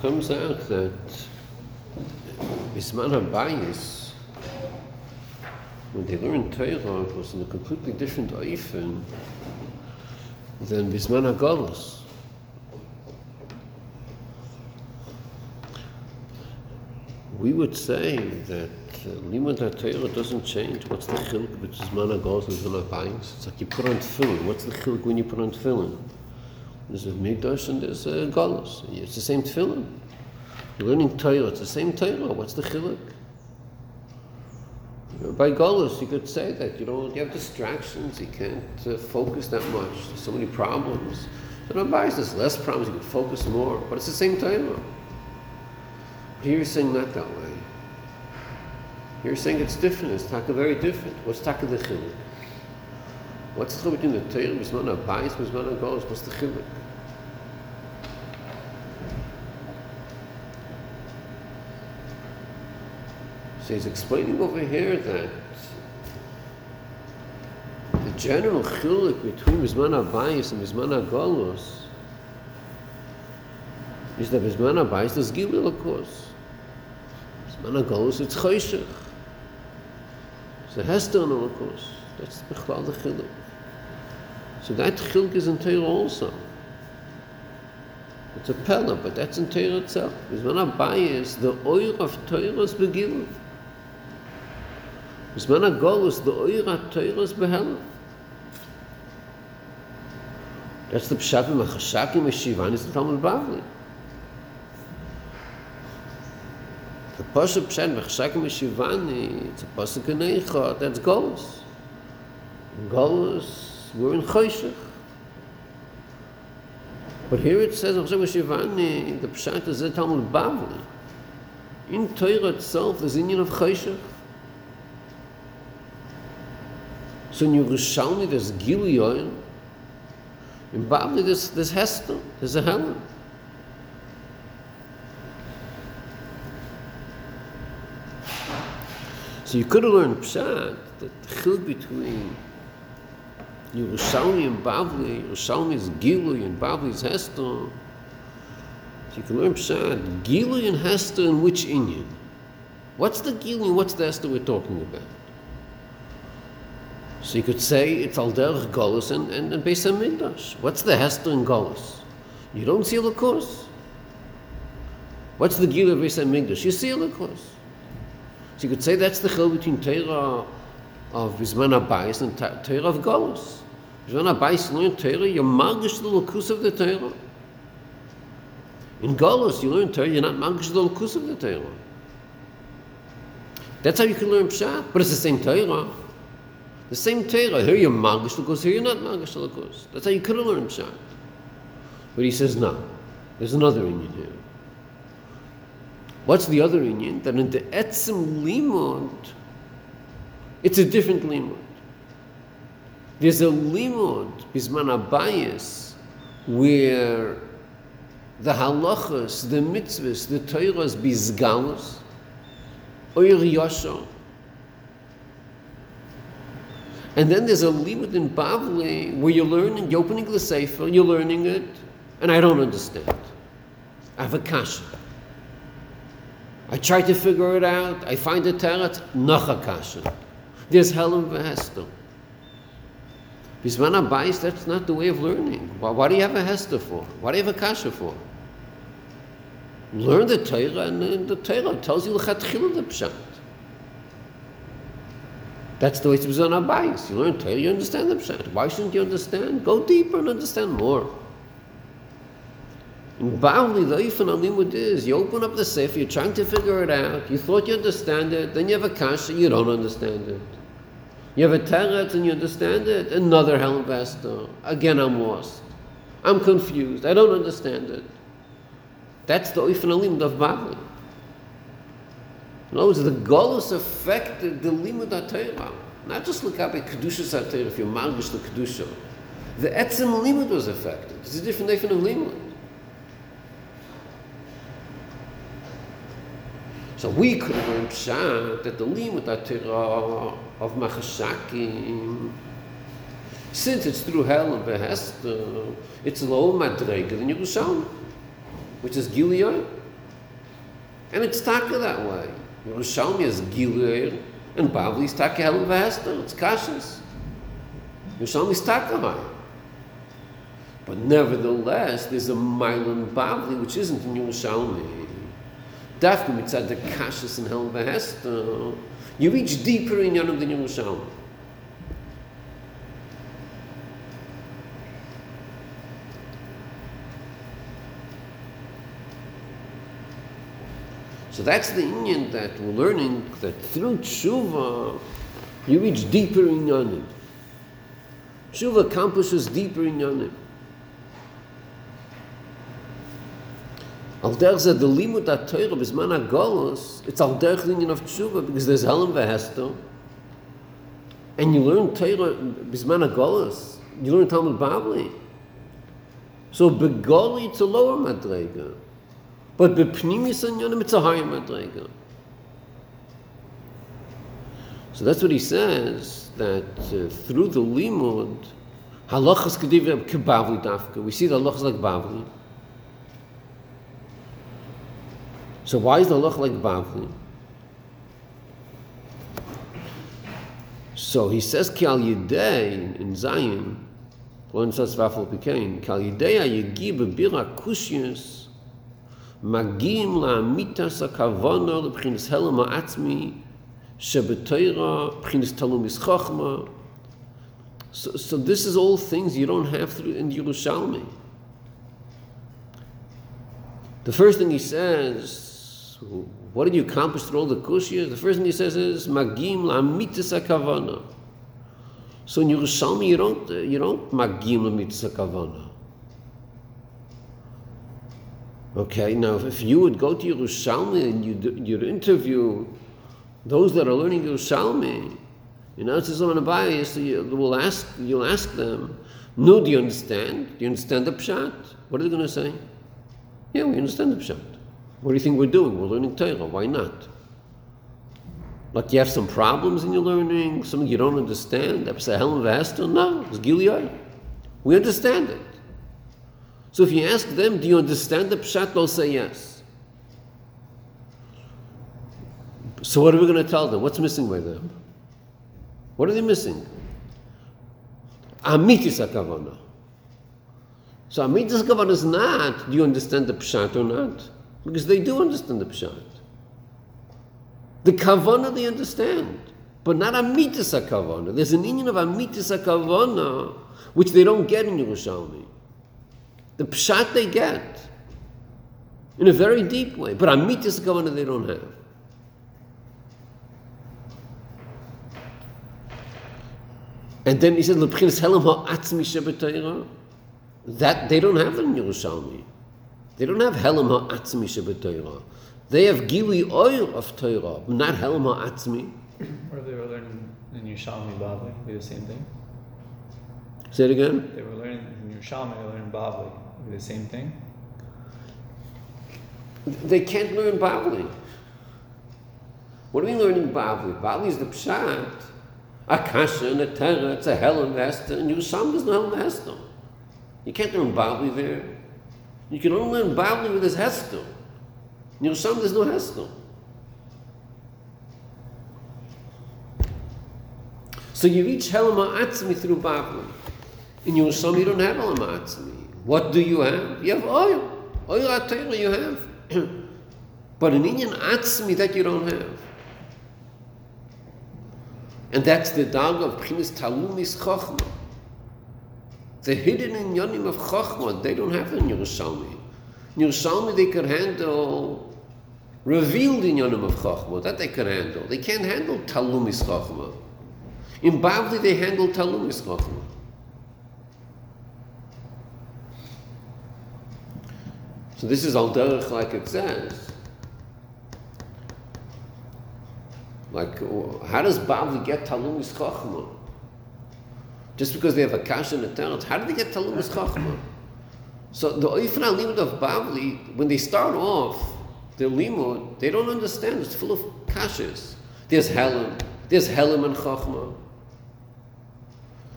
comes out that Bisman HaBayis, when they learned Torah, was in a completely different oifen than Bisman HaGolus. We would say that uh, Limud HaTorah doesn't change. What's the chiluk between Bisman HaGolus and Bisman HaBayis? It's like you put on tefillin. What's the chiluk when you put on tefillin? There's a Mikdash and there's a Golus. It's the same tefillin. You're learning Torah, it's the same Torah. What's the chiluk? By Golus, you could say that you don't you have distractions, you can't uh, focus that much. There's so many problems. And on Bias, there's less problems, you can focus more, but it's the same Torah. Here you're saying not that way. You're saying it's different, it's taka very different. What's taka the chiluk? What's the chiluk between the Torah, Bisman HaBayis, Bisman HaGolus? What's the chiluk? So he's explaining over here that the general chiluk between Bisman HaBayis and Bisman HaGolus is that Bisman HaBayis is Gilil, of course. Bisman HaGolus, it's Choshech. A Hester, of course. That's the Bechlal the chiluk. So that chiluk is in Torah also. It's a Pella, but that's in Torah itself. Bisman HaBayis, the oil of Torah is Begilil. בזמן הגולוס, the oir ha-Torah is behelah. That's the pshat in the Chashakim Yeshivan, it's the Talmud Bavli. The pasuk pshat in the Chashakim Yeshivan, it's a pasuk in Eicha, that's golus. In golus, we're in Choshech. But here it says, Chashakim Yeshivan, the pshat is the Talmud Bavli. In Torah itself, there's Indian of Choshech. So in Yerushalmi there's Gilion. In Bavli there's, there's Hester, there's a Helen. So you could have learned Pshat, that the chiluk between Yerushalmi and Bavli, Yerushalmi is Gilui and Bavli is Hester. So you can learn Pshat, Gilui and Hester in which Inyan? What's the Gilui what's the Hester we're talking about? So you could say it's al derech Golus and, and, and Beis HaMikdash. What's the Hester in Golus? You don't see the course. What's the Gil of Beis HaMikdash? You see the course. So you could say that's the chil between Torah of Bisman HaBayis and Torah of Golus. Bisman HaBayis, you learn Torah, you're magish the lukus of the Torah. In Golus, you learn Torah, you're not magish the lukus of the Torah. That's how you can learn Pshat, but it's the same Torah. The same Torah. Here you're Magish Lukus, here you're not Magish Lukus. That's how you could have learned Pshat. But he says, no. There's another Inyan here. What's the other Inyan? That in the Etzim Limud, it's a different Limud. There's a Limud, Bisman HaBayis, where the halachas, the mitzvahs, the Torahs, bizgalus, oir yosho, and then there's a limud in Bavli where you're learning, you're opening the Sefer, you're learning it, and I don't understand. I have a kasha. I try to figure it out, I find a teretz, noch a kasha. There's Helen Vehester. Bisman HaBayis, that's not the way of learning. Why, why do you have a Hester for? Why do you have a kasha for? Learn the Torah, and the Torah tells you the the pshat. That's the way it's on our bias. You learn Torah, you understand the Pshat. Why shouldn't you understand? Go deeper and understand more. In Bavli, the Ifan Alimud is, you open up the Sefer, you're trying to figure it out, you thought you understand it, then you have a Kasha, you don't understand it. You have a Teretz and you understand it, another Helen Vesta. Again, I'm lost. I'm confused, I don't understand it. That's the Ifan Alimud of Bavli. In other words, the Golus affected the Limud HaTorah. Not just look up at Kedushas HaTorah, if you're Margish the Kedusha. The Etzim Limud was affected. It's a different definition of Limud. So we could learned Pshat that the Limud HaTorah of Machashakim, since it's through Hell and Behester, it's low Madrega than Yerushalmi, which is Gilead. And it's taka that way. Yerushalmi is Gilir, and Bavli is taka Helen Vahester. It's kashas. Yerushalmi is taka high. But nevertheless, there's a Milan Bavli which isn't in Yerushalmi. Dafka mitzad the kashas and Helen Vahester. You reach deeper in Yonam than Yerushalmi. So that's the Inyan that we're learning that through tshuva you reach deeper in yanim. Tshuva accomplishes deeper in yanim. Al derech zeh the limud ha-Torah bizman ha-Golos, it's al derech the of tshuva because there's Helen v'Hester and you learn Torah bizman ha-Golos, you learn Talmud Bavli. So begoli it's a lower madrega. But bepnimis anyonim, it's a higher madrega. So that's what he says, that uh, through the limud, halachas kedivim kebavli dafka. We see the halachas like bavli. So why is the halach like bavli? So he says ki al yidei in Zion, one says vafel pikein, ki al yidei ha-yigi bebira kushius, מגיעים לאמיתס הכוונה לבחינס הלם העצמי שבתוירה, בחינס תלומיס חוכמה. So, so this is all things you don't have through in Yerushalmi. The first thing he says, what did you accomplish through all the kushiyas? The first thing he says is, magim la'amitis akavana. So in Yerushalmi, you don't, you don't magim la'amitis akavana. Okay, now if you would go to Yerushalmi and you'd, you'd interview those that are learning Yerushalmi, you know, someone Abaye, so you will ask, you'll ask them, no, do you understand? Do you understand the pshat? What are they going to say? Yeah, we understand the pshat. What do you think we're doing? We're learning Torah. Why not? Like you have some problems in your learning, something you don't understand. That's a hell of a No, it's Gilead. We understand it. So if you ask them, do you understand the pshat? They'll say yes. So what are we going to tell them? What's missing by them? What are they missing? Amitis akavana. So amitis akavana is not, do you understand the pshat or not? Because they do understand the pshat. The kavana they understand, but not amitis akavana. There's an union of amitis akavana which they don't get in Yerushalmi. The pshat they get in a very deep way, but amitis kavana they don't have. And then he said, "Lebchinas helam ha'atzmi shebetayra." That they don't have in Yerushalmi. They don't have helam ha'atzmi shebetayra. They have gili oil of Torah, but not helam ha'atzmi. Or they were learning in Yerushalmi Bavli, the same thing. Say it again. They were learning in Yerushalmi, they were learning Bavli, the same thing. They can't learn Bavli. What are we learning Bavli? Bavli is the pshat. Akasha and a it's a hell and Esther, and Yerushalmi is no hell and. You can't learn Bavli there. You can only learn Bavli with his Hester. In Yerushalmi there's no Hester. So you reach Helama Atzmi through Bavli. In Yerushalmi you don't have Helama Atzmi. What do you have? You have oil. Oil Atayla you have. but an Inyan Atzmi that you don't have. And that's the dog of Pchinis Talumis Chochma. The hidden in Yonim of Chochma, they don't have in Yerushalmi. In Yerushalmi they can handle revealed in Yonim of Chochma, that they can handle. They can't handle Talumis Chochma. In Bavli they handle Talumis Chochma. So this is al derech like it says. Like, how does Bavli get Talumis Chachma? Just because they have a kash and a teretz, how do they get Talumis Chachma? So the Oifra limud of Bavli, when they start off the limud, they don't understand. It's full of kashas. There's Helam, there's Helam and Chachma.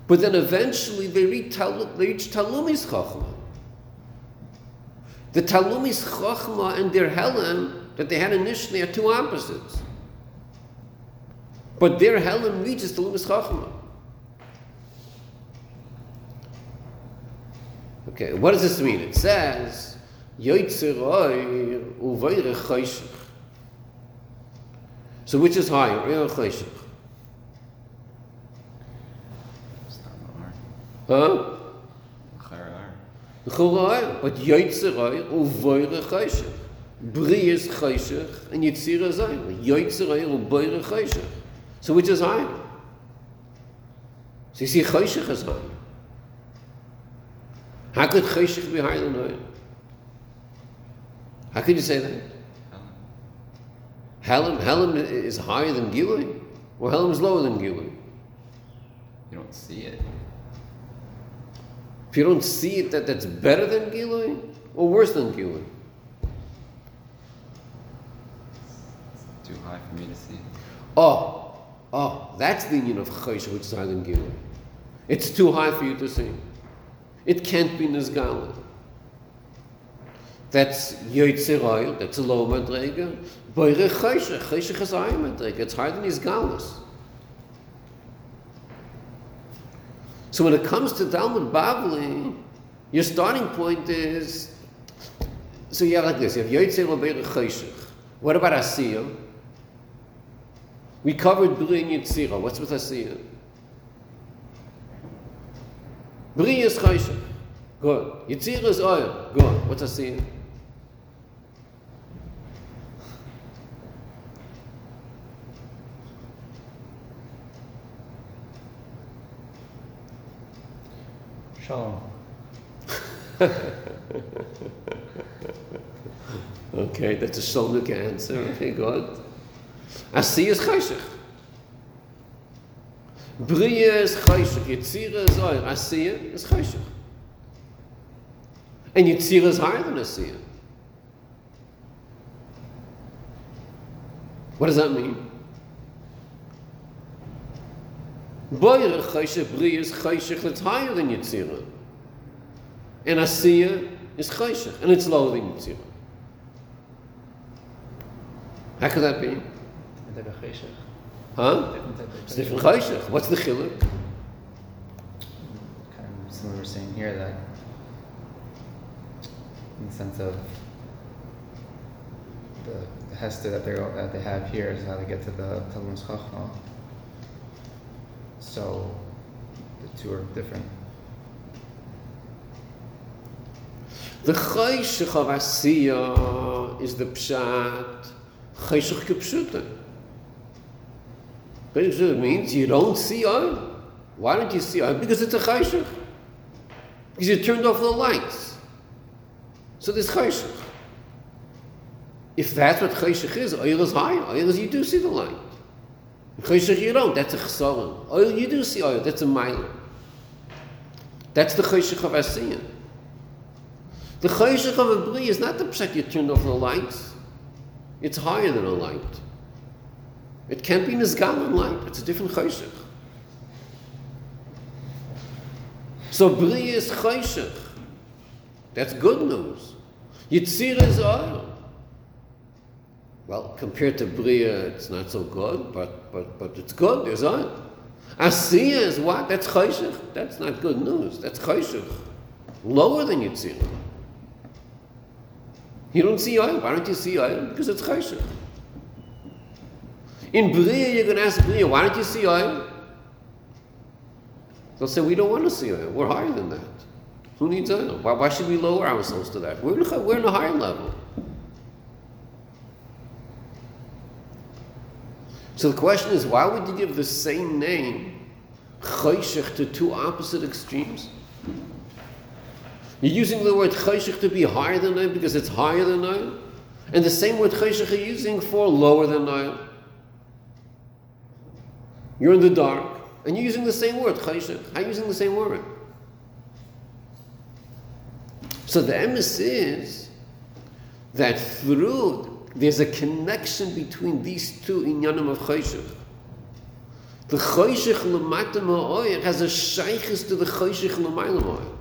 But then eventually they reach, they reach Talumis Chachma. The Talumis Chachma and their Helam that they had initially are two opposites. But their Helen reaches to Lumas Chachma. Okay, what does this mean? It says, Yoitzer Uvayrech Chayshich. So which is higher, Oyer or Chayshich? It's not an R. Huh? But Yoitzer Oyer Uvayrech Chayshich. Bri is and Yitzir is Oyer. Yoitzer Oyer Uvayrech Chayshich. So which is higher? So you see, Chayshich is higher. How could Chayshich be higher than Oyer? How could you say that? Helen. Is higher than Gilui, or Helam is lower than Gilui. You don't see it. If you don't see it, that that's better than Gilui, or worse than Gilui. It's too high for me to see. Oh, oh, that's the union of Chaysh, which is higher than Gilui. It's too high for you to see. It can't be Nizgala. That's Yoitzeroy, that's a low Madrega. Boire Chaysh, Chaysh is a higher Madrega. It's higher than Nizgalas. So when it comes to Talmud Bavli, your starting point is so you have like this. You have Chaysh. What about Asiyah? We covered Bri and Yitzira. What's with Asiyah? Bri is Chayshach. Good. Yitzira is oil. Good. What's Asiyah? Shalom. Okay, that's a Sholnik answer. Okay, good. Asiyah is Chayshach. Bria is Chayshach. Yitzira is oil. Asiyah is Chayshach. And Yitzira is higher than Asiyah. What does that mean? Boyer Chayshach, Bria is Chayshach that's higher than Yitzira. And Asiyah is Chayshach, and it's lower than Yitzira. How could that be? Huh? It's different chayshach. What's the chiluk? Kind of similar we're saying here that in the sense of the, hester that they that they have here is how they get to the Talmud Chachma. So the two are different. The chayshach of Asiya is the pshat chayshach kipshuta. Chayshach means you don't see oil. Why don't you see oil? Because it's a chayshach. Because you turned off the lights. So there's chayshach. If that's what chayshach is, oil is higher. Oil is you do see the light. Chayshach you don't. That's a chesaron. Oil oh, you do see oil. That's a mile. That's the chayshach of Asiya. The chayshach of a bli is not the pshat you turned off the lights. It's higher than a light. It can't be nizgalan light. It's a different chayshach. So bli is chayshach. That's good news. Yitzira is oil. Well, compared to Bria, it's not so good, but, but, but it's good. There's oil. Asiya is what? That's chayshach. That's not good news. That's chayshach. Lower than Yitzira. You don't see oil. Why don't you see oil? Because it's chayshach. In Bria, you're going to ask Bria, why don't you see oil? They'll say, we don't want to see oil. We're higher than that. Who needs oil? Why, why should we lower ourselves to that? We're we're in a higher level. So the question is, why would you give the same name, chayshach, to two opposite extremes? You're using the word chayshach to be higher than oil because it's higher than oil, and the same word chayshach you're using for lower than oil. You're in the dark, and you're using the same word chayshach. How are you using the same word? So the emes is that through there's a connection between these two in inyanim of Choshech. The Choshech Lamata Ma'oyer has a shaykhis to the Choshech Lamayla Ma'oyer.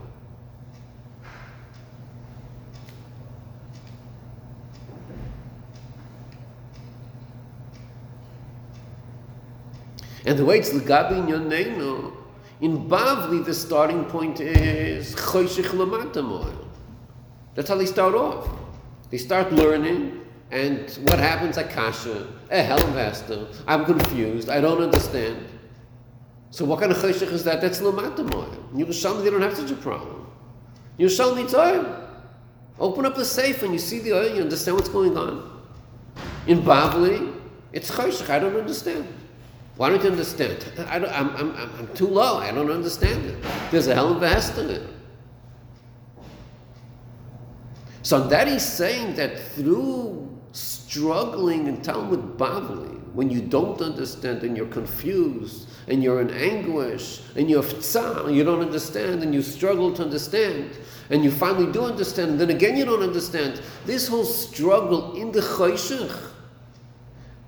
And the way it's Lagabi Inyaneinu, in Bavli the starting point is Choshech Lamata Ma'oyer. That's how they start off. They start learning, and what happens? Akasha, a Helmvaster. I'm confused. I don't understand. So what kind of Choshech is that? That's Lamatamoy. In Yerushalmi, they don't have such a problem. Yerushalmi, it's oil. Open up the safe and you see the oil, you understand what's going on. In Bavli, it's Choshech. I don't understand. Why don't you understand? I don't, I'm, I'm, I'm too low. I don't understand it. There's a hester there. So that he's saying that through struggling in Talmud Bavli, when you don't understand and you're confused and you're in anguish and you're tzar, you don't understand and you struggle to understand and you finally do understand and then again you don't understand, this whole struggle in the choshech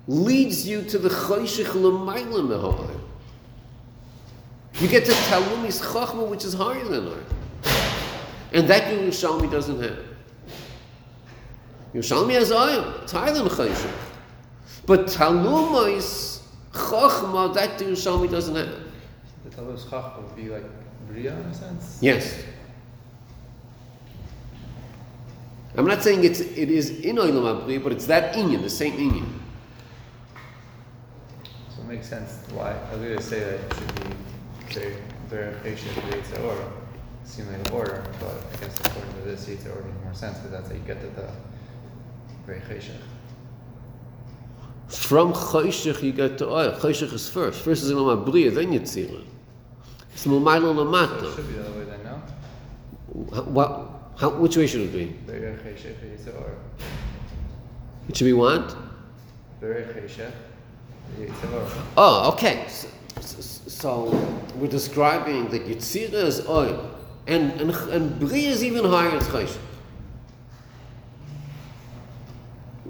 leads you to the choshech l'mayla mehor. You get to Talumis Chachma, which is higher than her. And that Yerushalmi doesn't have. Yerushalmi has oil. It's higher than Chayshach. But Talumais Chachma, that Yerushalmi doesn't have. The Talmud Chachma would be like Bria in a sense. Yes. I'm not saying it's, it is in Olam Abri, but it's that Inyan, the same Inyan. So it makes sense why I was going to say that it should be very, very patient creates the order. Seem like order, but I guess according to this, it's order makes more sense because that's how you get to the very. From Choshech you get to oil. Choshech is first. First is Olam Abri, then Yetzirah. It's Mumayla So it Lamata. should be the other way then, no? What, how, which way should it be? Very cheshach creates the order. It should be what? Very cheshach creates the. Oh, okay. So, so, so we're describing that Yetzirah is oil, and, and, and Bri is even higher than Choshech.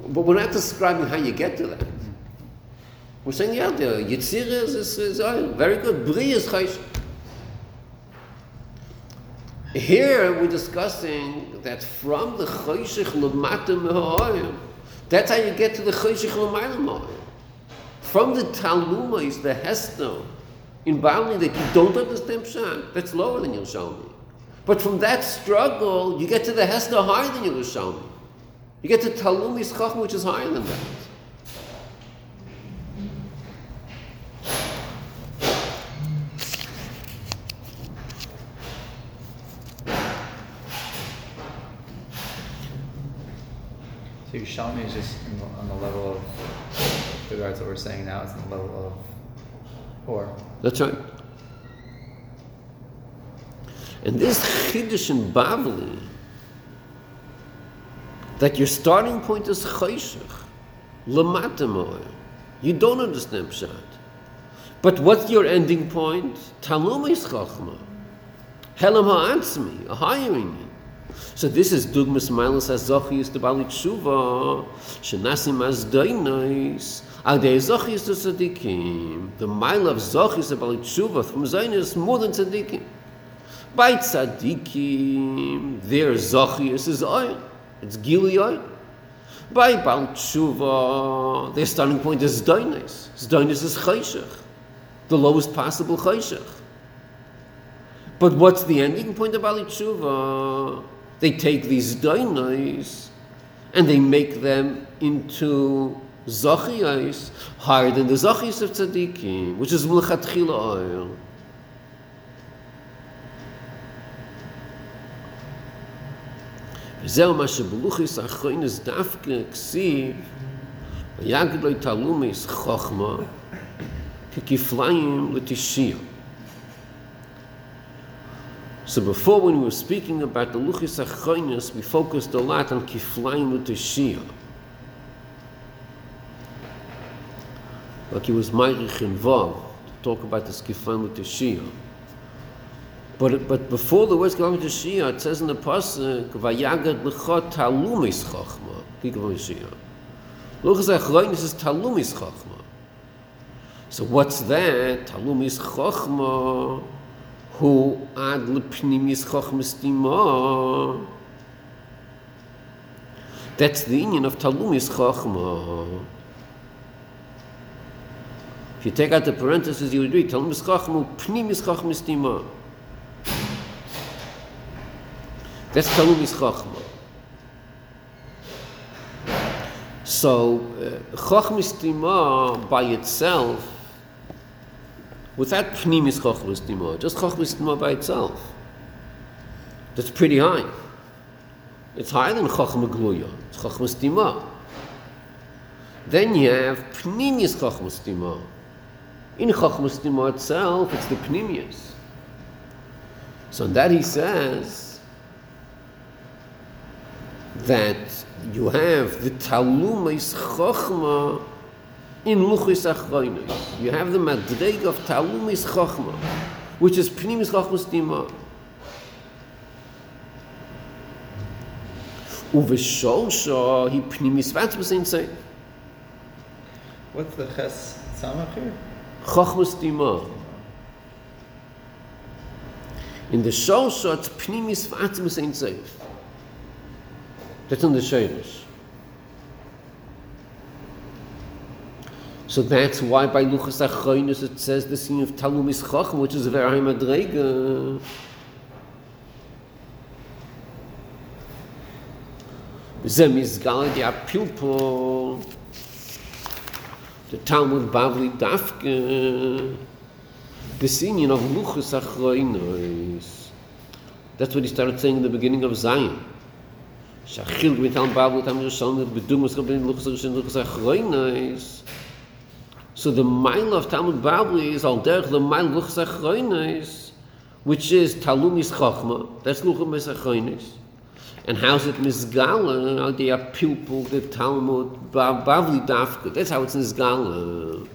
But we're not describing how you get to that. We're saying, yeah, the Yetzirah is, is, is oil. Very good. Bri is Choshech. Here we're discussing that from the Choshech Lamata Mehoyim, that's how you get to the Choshech Lamayla. From the Talmud is the Hester, in Bali that you don't understand Pshat, that's lower than Yerushalmi. But from that struggle, you get to the Hester higher than Yerushalmi. You get to Talmud Chacham, which is higher than that. So Yerushalmi is just in the, on the level of, with regards to what we're saying now, it's on the level of or. That's right. And this Chiddush in Bavli, that your starting point is Choshech, Lamatemoy. You don't understand Pshat. But what's your ending point? Talum is Chachma. Helam ha'atzmi, a union. So this is Dugmas Milas HaZochis to Bali Tshuva, Shenasim as Dainais, Al Dei Zochis to Tzadikim. The mile of Zochis to Bali Tshuva from Zayin is more than Tzadikim. By Tzadikim, their Zochis is oil. It's oil. By Bal Tshuva, their starting point is Dainais. Dainais is Chayshach, the lowest possible Chayshach. But what's the ending point of Ali Tshuva? They take these dainais and they make them into zachiyais higher than the zachiyas of tzaddikim, which is mlechatchila oil. וזהו מה שבלוחס האחרונס דווקא כסיב ויגד לו תלומס חוכמה ככפליים לתשיע. So before when we were speaking about the Luchis Achroinus, we focused a lot on Kiflaim Uteshia. Like he was Meirich involved to talk about this Kiflaim Uteshia. But, but before the words Galam Shia, it says in the Pasuk, Vayagad lecha talumis chachma. Galam Shia. Luchas Achroinus is talumis chachma. So what's that? Talumis chachma. Who ad lepnimis chachmas timah. That's the union of Talumis Chachma. If you take out the parentheses, you would read Talumis Chachma, Pnimis Chachma Stima. That's Talmud Chachma. So, uh, Stima by itself, without Pnimis Chachma Stima, just Stima by itself, that's pretty high. It's higher than Chachma Gluya. It's Chachma Stima. Then you have Pnimius Chachma Stima. In Chachma Stima itself, it's the Pnimius. So that he says that you have the Talum is Chochma in Luchis Achroinus. You have the Madreg of Talum is Chochma, which is Pnimis Chochma Stima. Uve Shosho, he Pnimis Vatsmus in What's the Ches Tzamach here? Stima. In the Shosho, it's Pnimis Vatsmus in That's in the Shayrish. So that's why by Luchas Achoinus it says the scene of Talum is Chochm, which is a very high madrega. Ze mizgal di apil the Talmud Bavli Dafke the scene of Luchas Achoinus. That's what he started saying in the beginning of Zayin. שהחיל בטעם בבלי טעם ירושלמי בדומוס רבים לוחס הראשון לוחס האחרוינס So the mile of Talmud Bavli is al derech the mile luchas achroinis, which is Talumis Chachma, that's luchas achroinis. And how's it misgala? Al de pupil the Talmud Ba- Bavli Dafka. That's how it's misgala.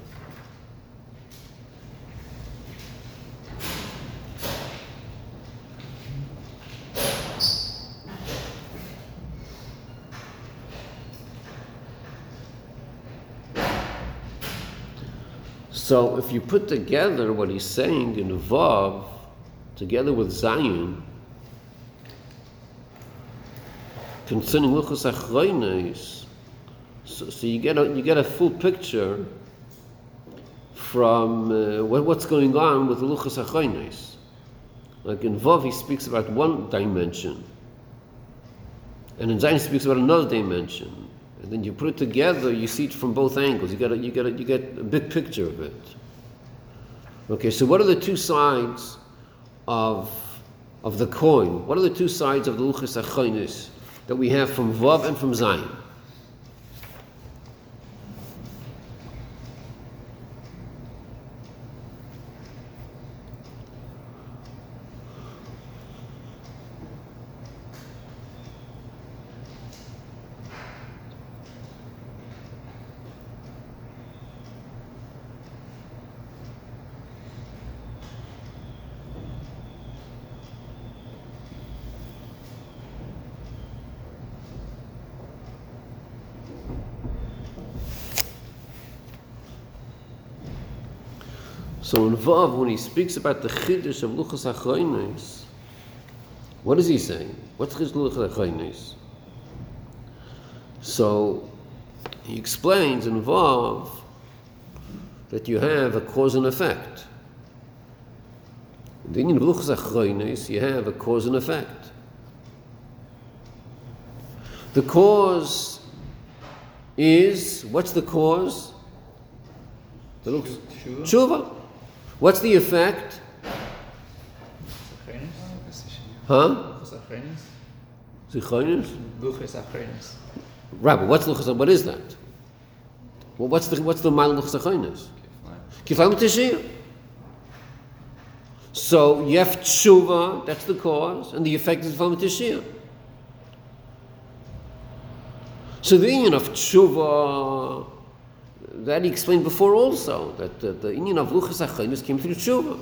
So if you put together what he's saying in Vav, together with Zayin, concerning Luchas Achroinis, so, so you get a you get a full picture from uh, what, what's going on with Luchas Achroinis. Like in Vav, he speaks about one dimension, and in Zayin, he speaks about another dimension. Then you put it together, you see it from both angles. You get a, you get a, you get a big picture of it. Okay, so what are the two sides of of the coin? What are the two sides of the luchas achonis that we have from Vav and from Zayin? So in Vav, when he speaks about the chiddush of luchas achonis, what is he saying? What's chiddush luchas achonis? So he explains in Vav that you have a cause and effect. Then in the of luchas you have a cause and effect. The cause is what's the cause? The luchas Tshuva? What's the effect? Huh? Zichronis? Rabbi, what's luchas? What is that? Well, what's the what's the mal luchas achonis? Kiflam teshiyah. So you have tshuva, that's the cause, and the effect is kiflam teshiyah. So the union of tshuva that he explained before also that the, the union of luchas achonis came through tshuva.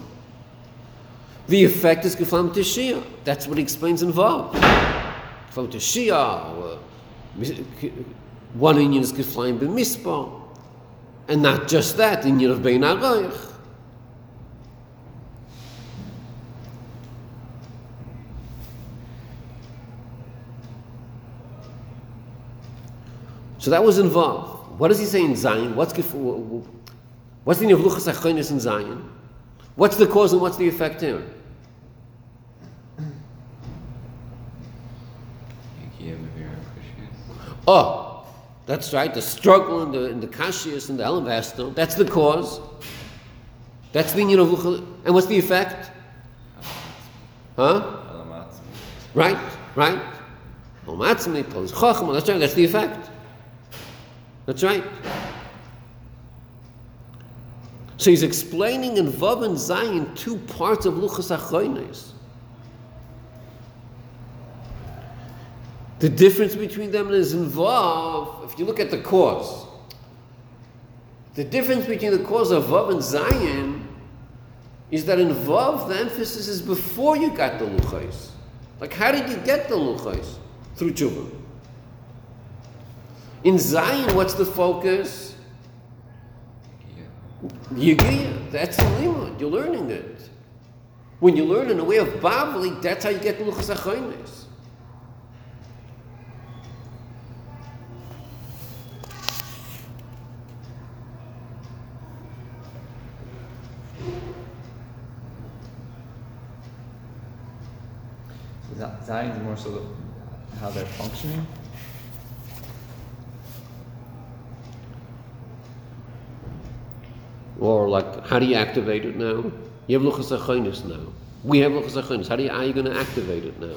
The effect is kiflam teshiyah. That's what he explains in Vav. Kiflam teshiyah. Uh, or, One union is kiflam b'mispah. And not just that, in Yirav Bein Aroich. So that was involved. What does he say in Zayin? What's gif- w- w- What's the meaning of Luchas Achronis in Zayin? What's the cause and what's the effect here? Yagia Mavira Krishna. Oh, that's right. The struggle in the in the Kashias and the Elavaston. That's the cause. That's the meaning of. And what's the effect? Huh? Right, right. Omatzmi, Polish Chachma, that's right, that's the effect. That's right. So he's explaining in Vav and Zayin two parts of Luchas Achronis. The difference between them is in Vav, if you look at the cause, the difference between the cause of Vav and Zayin is that in Vav, the emphasis is before you got the Luchais. Like, how did you get the Luchais? Through Tshuva. In Zayin, what's the focus? Yigiyah. That's the limud. You're learning it. When you learn in a way of Bavli, that's how you get the Luchas Achronis. So Z- Zayin's more so the, how they're functioning. Or like, how do you activate it now? You have Luchas Achronis now. We have Luchas Achronis. How, do you, how are you going to activate it now?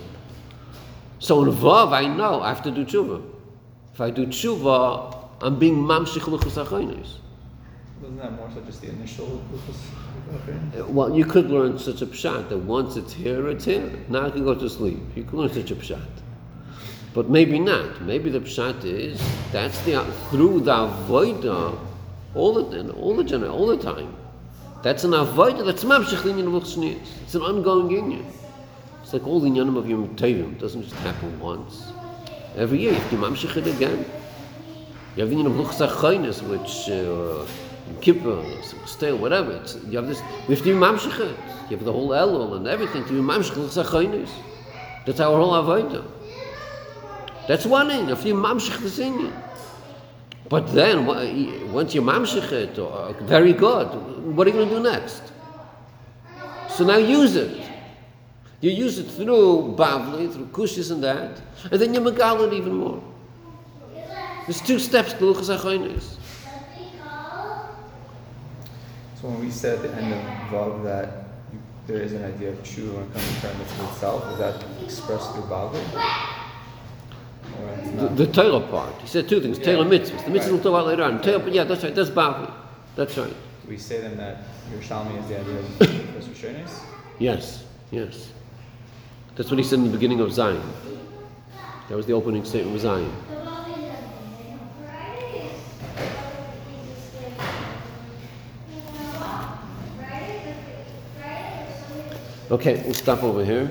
So in Vav, I know I have to do tshuva. If I do tshuva, I'm being mamshich Luchas Achronis. Wasn't that more so just the initial Lucas? Uh, Well, you could learn such a pshat that once it's here, it's here. Now I can go to sleep. You could learn such a pshat. But maybe not. Maybe the pshat is that's the through the avoida all the all the all the time. That's an avoida. That's mamshich linyan v'chshniyas. It's an ongoing union. It's like all the inyanim of Yom Tovim. It doesn't just happen once. Every year you have to mamshich it again. You have the inyan of luchs achaynes, which uh, kippur, still, whatever. It's, you have this. We have to mamshich it. You have the whole elul and everything to be mamshich luchs achaynes. That's our whole avoida. That's one thing. If you mamshich inyan. But then, once you mamshich it, uh, very good. What are you going to do next? So now use it. You use it through Bavli, through Kushis and that, and then you megal it even more. There's two steps to Luchas HaChoynes. So when we said at the end of Vav that there is an idea of true it comes to mitzvah itself, is that expressed through Bavli? The, the Torah part. He said two things, Yeah. Torah mitzvahs. The mitzvahs Right. we'll talk about later on. Torah, yeah, that's right, that's Bavli. That's right. Do we say then that Yerushalmi is the idea of Rishonis? Yes, yes. That's what he said in the beginning of Zayin. That was the opening statement of Zayin. Okay, we'll stop over here.